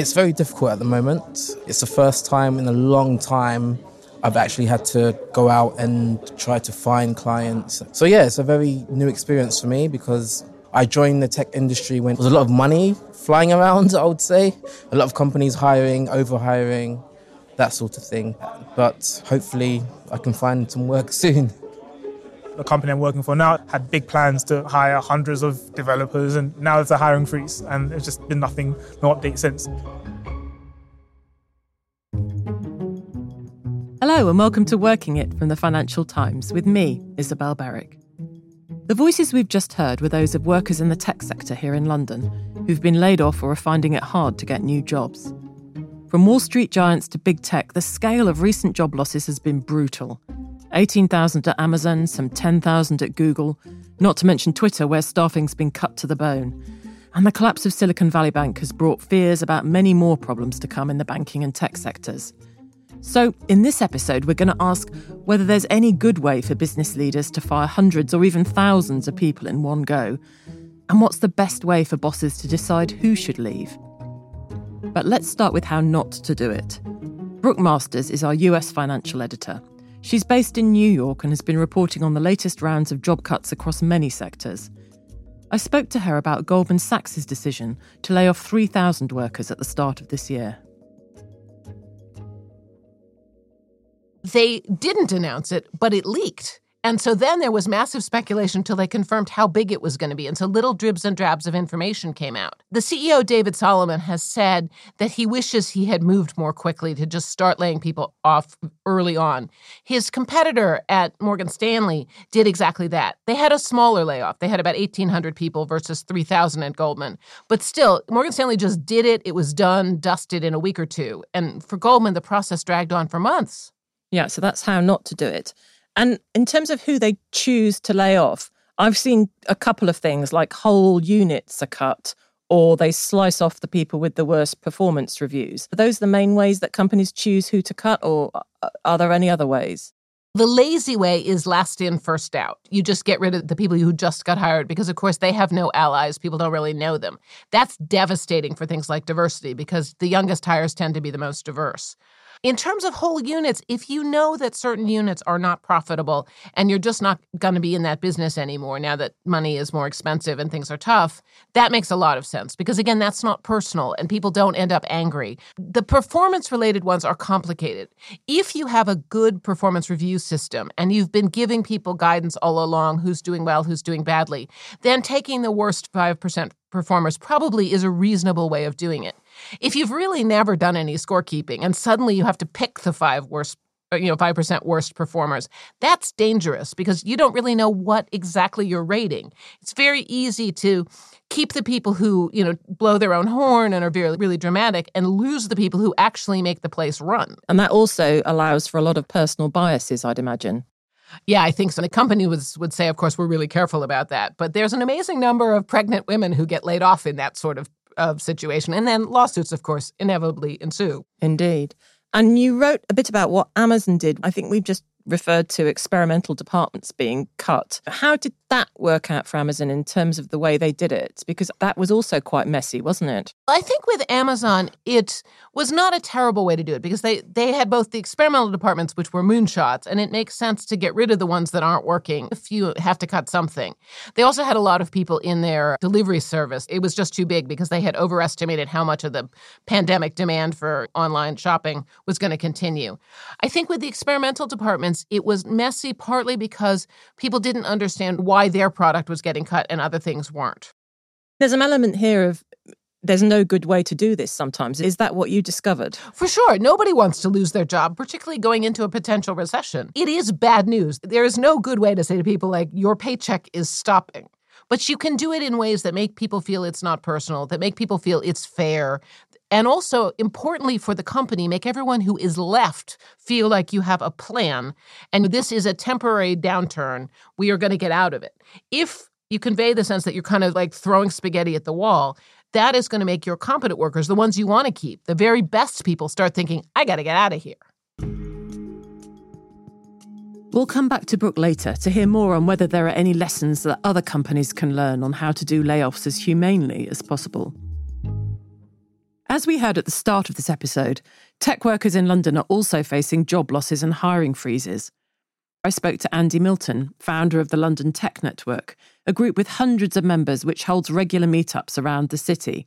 It's very difficult at the moment. It's the first time in a long time I've actually had to go out and try to find clients. So, yeah, it's a very new experience for me because I joined the tech industry when there was a lot of money flying around, I would say. A lot of companies hiring, over hiring, that sort of thing. But hopefully, I can find some work soon. The company I'm working for now had big plans to hire hundreds of developers, and now there's a hiring freeze, and there's just been nothing, no update since. Hello, and welcome to Working It from the Financial Times with me, Isabel Berwick. The voices we've just heard were those of workers in the tech sector here in London who've been laid off or are finding it hard to get new jobs. From Wall Street giants to big tech, the scale of recent job losses has been brutal. 18,000 at Amazon, some 10,000 at Google, not to mention Twitter, where staffing's been cut to the bone. And the collapse of Silicon Valley Bank has brought fears about many more problems to come in the banking and tech sectors. So, in this episode, we're going to ask whether there's any good way for business leaders to fire hundreds or even thousands of people in one go, and what's the best way for bosses to decide who should leave. But let's start with how not to do it. Brooke Masters is our US financial editor. She's based in New York and has been reporting on the latest rounds of job cuts across many sectors. I spoke to her about Goldman Sachs' decision to lay off 3,000 workers at the start of this year. They didn't announce it, but it leaked. And so then there was massive speculation until they confirmed how big it was going to be. And so little dribs and drabs of information came out. The CEO, David Solomon, has said that he wishes he had moved more quickly to just start laying people off early on. His competitor at Morgan Stanley did exactly that. They had a smaller layoff. They had about 1,800 people versus 3,000 at Goldman. But still, Morgan Stanley just did it. It was done, dusted in a week or two. And for Goldman, the process dragged on for months. Yeah, so that's how not to do it. And in terms of who they choose to lay off, I've seen a couple of things like whole units are cut or they slice off the people with the worst performance reviews. Are those the main ways that companies choose who to cut, or are there any other ways? The lazy way is last in, first out. You just get rid of the people who just got hired because, of course, they have no allies. People don't really know them. That's devastating for things like diversity because the youngest hires tend to be the most diverse. In terms of whole units, if you know that certain units are not profitable and you're just not going to be in that business anymore now that money is more expensive and things are tough, that makes a lot of sense because, again, that's not personal and people don't end up angry. The performance related ones are complicated. If you have a good performance review system and you've been giving people guidance all along who's doing well, who's doing badly, then taking the worst 5% performers probably is a reasonable way of doing it. If you've really never done any scorekeeping and suddenly you have to pick the five worst uh, you know 5% worst performers that's dangerous because you don't really know what exactly you're rating. It's very easy to keep the people who you know blow their own horn and are very really dramatic and lose the people who actually make the place run. And that also allows for a lot of personal biases i'd imagine yeah, I think so. The company was, would say, of course, we're really careful about that. But there's an amazing number of pregnant women who get laid off in that sort of of situation. And then lawsuits, of course, inevitably ensue. Indeed. And you wrote a bit about what Amazon did. I think we've just referred to experimental departments being cut. How did that work out for Amazon in terms of the way they did it? Because that was also quite messy, wasn't it? I think with Amazon, it was not a terrible way to do it because they, they had both the experimental departments, which were moonshots, and it makes sense to get rid of the ones that aren't working if you have to cut something. They also had a lot of people in their delivery service. It was just too big because they had overestimated how much of the pandemic demand for online shopping was going to continue. I think with the experimental departments, it was messy partly because people didn't understand why their product was getting cut and other things weren't. There's an element here of there's no good way to do this sometimes. Is that what you discovered? For sure. Nobody wants to lose their job, particularly going into a potential recession. It is bad news. There is no good way to say to people, like, your paycheck is stopping. But you can do it in ways that make people feel it's not personal, that make people feel it's fair. And also, importantly for the company, make everyone who is left feel like you have a plan. And this is a temporary downturn. We are going to get out of it. If you convey the sense that you're kind of like throwing spaghetti at the wall, that is going to make your competent workers, the ones you want to keep, the very best people, start thinking, I got to get out of here. We'll come back to Brooke later to hear more on whether there are any lessons that other companies can learn on how to do layoffs as humanely as possible. As we heard at the start of this episode, tech workers in London are also facing job losses and hiring freezes. I spoke to Andy Milton, founder of the London Tech Network, a group with hundreds of members which holds regular meetups around the city.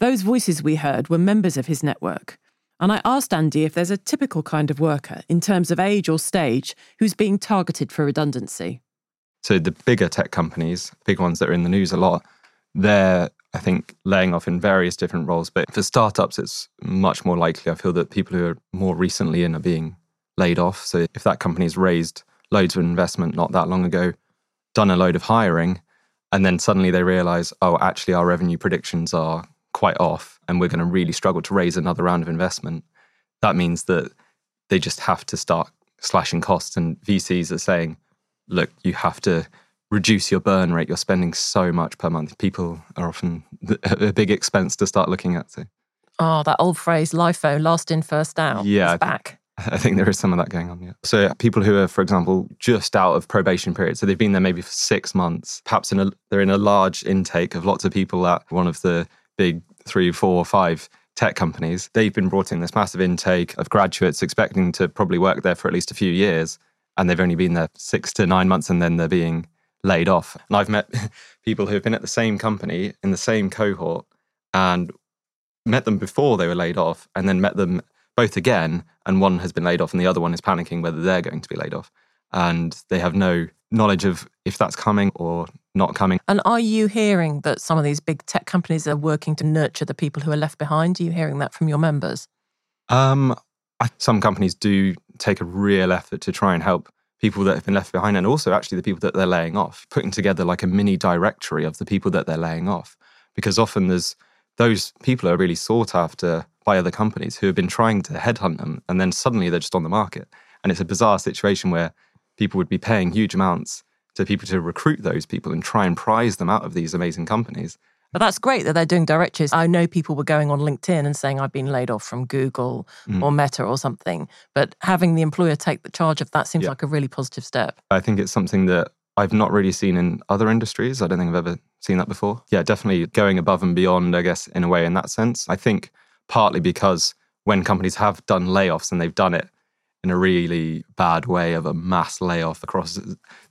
Those voices we heard were members of his network. And I asked Andy if there's a typical kind of worker, in terms of age or stage, who's being targeted for redundancy. So the bigger tech companies, big ones that are in the news a lot, they're I think laying off in various different roles. But for startups, it's much more likely. I feel that people who are more recently in are being laid off. So if that company's raised loads of investment not that long ago, done a load of hiring, and then suddenly they realize, oh, actually, our revenue predictions are quite off and we're going to really struggle to raise another round of investment, that means that they just have to start slashing costs. And VCs are saying, look, you have to reduce your burn rate. You're spending so much per month. People are often a big expense to start looking at. So. Oh, that old phrase, LIFO, oh, last in, first out. Yeah. back. I think there is some of that going on. Yeah. So people who are, for example, just out of probation period, so they've been there maybe for six months, perhaps in a, they're in a large intake of lots of people at one of the big three, four, five tech companies. They've been brought in this massive intake of graduates expecting to probably work there for at least a few years, and they've only been there six to nine months, and then they're being laid off. And I've met people who have been at the same company in the same cohort and met them before they were laid off and then met them both again and one has been laid off and the other one is panicking whether they're going to be laid off and they have no knowledge of if that's coming or not coming. And are you hearing that some of these big tech companies are working to nurture the people who are left behind? Are you hearing that from your members? Um, I, some companies do take a real effort to try and help people that have been left behind and also actually the people that they're laying off, putting together like a mini directory of the people that they're laying off. Because often there's those people are really sought after by other companies who have been trying to headhunt them and then suddenly they're just on the market. And it's a bizarre situation where people would be paying huge amounts to people to recruit those people and try and prize them out of these amazing companies. But that's great that they're doing directories. I know people were going on LinkedIn and saying, I've been laid off from Google mm. or Meta or something. But having the employer take the charge of that seems yeah. like a really positive step. I think it's something that I've not really seen in other industries. I don't think I've ever seen that before. Yeah, definitely going above and beyond, I guess, in a way, in that sense. I think partly because when companies have done layoffs and they've done it in a really bad way of a mass layoff across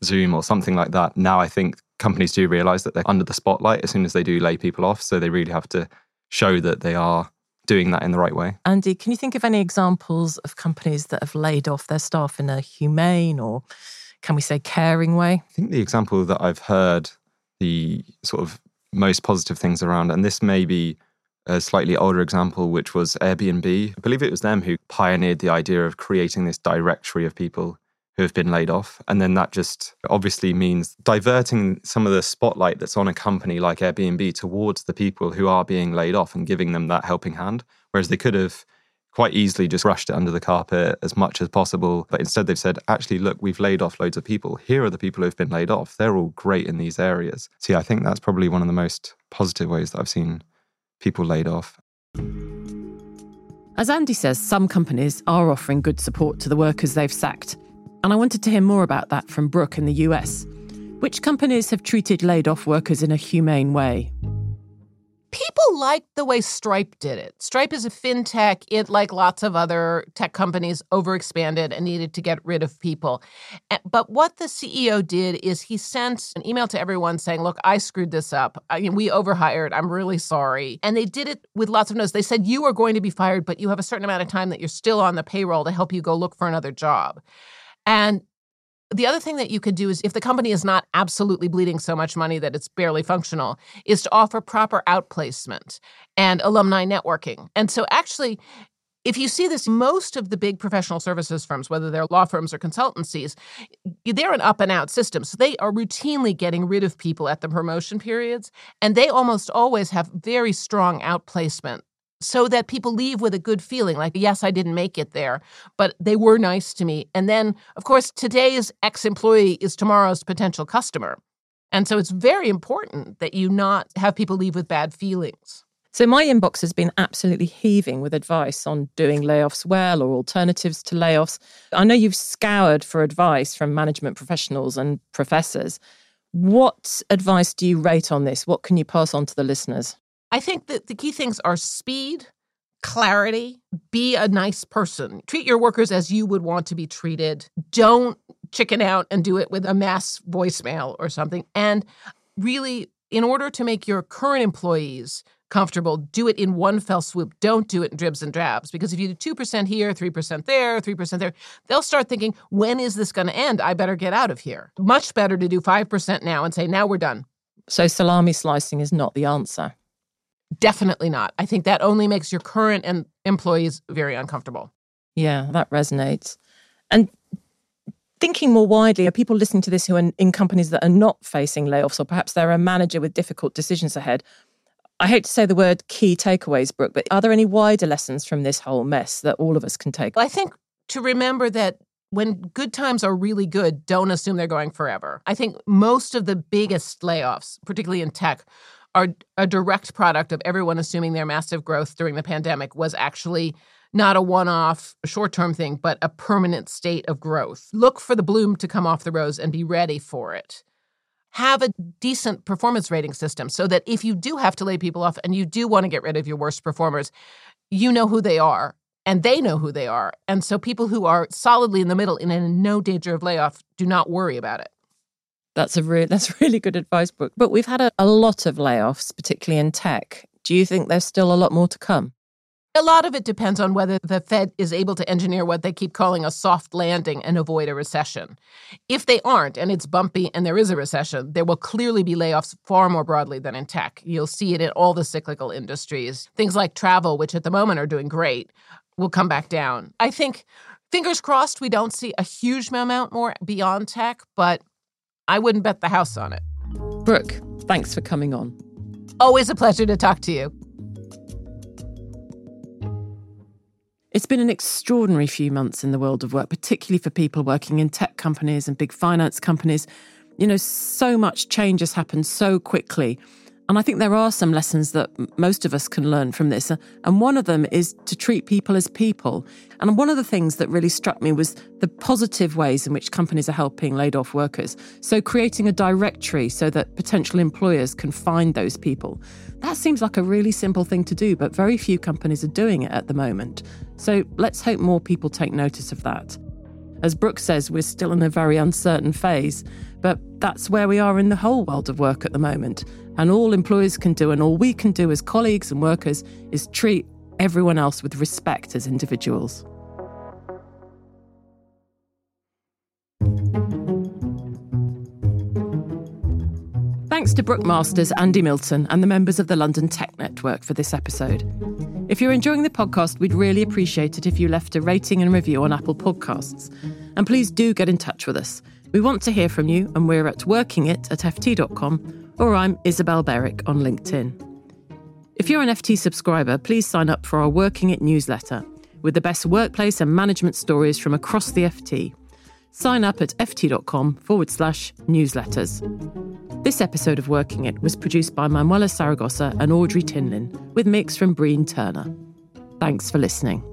Zoom or something like that, now I think companies do realize that they're under the spotlight as soon as they do lay people off. So they really have to show that they are doing that in the right way. Andy, can you think of any examples of companies that have laid off their staff in a humane or can we say caring way? I think the example that I've heard the sort of most positive things around, and this may be a slightly older example, which was Airbnb. I believe it was them who pioneered the idea of creating this directory of people who have been laid off. And then that just obviously means diverting some of the spotlight that's on a company like Airbnb towards the people who are being laid off and giving them that helping hand. Whereas they could have quite easily just rushed it under the carpet as much as possible. But instead, they've said, actually, look, we've laid off loads of people. Here are the people who've been laid off. They're all great in these areas. Yeah, I think that's probably one of the most positive ways that I've seen people laid off. As Andy says, some companies are offering good support to the workers they've sacked. And I wanted to hear more about that from Brooke in the US. Which companies have treated laid off workers in a humane way? People liked the way Stripe did it. Stripe is a fintech. It, like lots of other tech companies, overexpanded and needed to get rid of people. But what the CEO did is he sent an email to everyone saying, Look, I screwed this up. I mean, we overhired. I'm really sorry. And they did it with lots of notes. They said, You are going to be fired, but you have a certain amount of time that you're still on the payroll to help you go look for another job. And the other thing that you could do is if the company is not absolutely bleeding so much money that it's barely functional, is to offer proper outplacement and alumni networking. And so actually, if you see this, most of the big professional services firms, whether they're law firms or consultancies, they're an up and out system. So they are routinely getting rid of people at the promotion periods. And they almost always have very strong outplacement so that people leave with a good feeling like, yes, I didn't make it there, but they were nice to me. And then, of course, today's ex employee is tomorrow's potential customer. And so it's very important that you not have people leave with bad feelings. So my inbox has been absolutely heaving with advice on doing layoffs well or alternatives to layoffs. I know you've scoured for advice from management professionals and professors. What advice do you rate on this? What can you pass on to the listeners? I think that the key things are speed clarity. Be a nice person. Treat your workers as you would want to be treated. Don't chicken out and do it with a mass voicemail or something. And really, in order to make your current employees comfortable, do it in one fell swoop. Don't do it in dribs and drabs because if you do 2% here, 3% there, 3% there, they'll start thinking, when is this going to end? I better get out of here. Much better to do 5% now and say, now we're done. So salami slicing is not the answer. Definitely not. I think that only makes your current and employees very uncomfortable. Yeah, that resonates. And thinking more widely, are people listening to this who are in companies that are not facing layoffs, or perhaps they're a manager with difficult decisions ahead? I hate to say the word key takeaways, Brooke, but are there any wider lessons from this whole mess that all of us can take? I think to remember that when good times are really good, don't assume they're going forever. I think most of the biggest layoffs, particularly in tech, are a direct product of everyone assuming their massive growth during the pandemic was actually not a one off short term thing, but a permanent state of growth. Look for the bloom to come off the rose and be ready for it. Have a decent performance rating system so that if you do have to lay people off and you do want to get rid of your worst performers, you know who they are and they know who they are. And so people who are solidly in the middle and in no danger of layoff do not worry about it. That's a that's really good advice, Brooke. But we've had a, a lot of layoffs, particularly in tech. Do you think there's still a lot more to come? A lot of it depends on whether the Fed is able to engineer what they keep calling a soft landing and avoid a recession. If they aren't, and it's bumpy and there is a recession, there will clearly be layoffs far more broadly than in tech. You'll see it in all the cyclical industries. Things like travel, which at the moment are doing great, will come back down. I think, fingers crossed, we don't see a huge amount more beyond tech, but I wouldn't bet the house on it. Brooke, thanks for coming on. Always a pleasure to talk to you. It's been an extraordinary few months in the world of work, particularly for people working in tech companies and big finance companies. You know, so much change has happened so quickly. And I think there are some lessons that most of us can learn from this. Uh, and one of them is to treat people as people. And one of the things that really struck me was the positive ways in which companies are helping laid off workers. So, creating a directory so that potential employers can find those people. That seems like a really simple thing to do, but very few companies are doing it at the moment. So, let's hope more people take notice of that. As Brooke says, we're still in a very uncertain phase, but that's where we are in the whole world of work at the moment. And all employers can do, and all we can do as colleagues and workers, is treat everyone else with respect as individuals. Thanks to Brooke Masters, Andy Milton, and the members of the London Tech Network for this episode. If you're enjoying the podcast, we'd really appreciate it if you left a rating and review on Apple Podcasts. And please do get in touch with us. We want to hear from you, and we're at workingit at ft.com or I'm Isabel Berwick on LinkedIn. If you're an FT subscriber, please sign up for our Working It newsletter with the best workplace and management stories from across the FT. Sign up at ft.com forward slash newsletters. This episode of Working It was produced by Manuela Saragosa and Audrey Tinline, with mix from Breen Turner. Thanks for listening.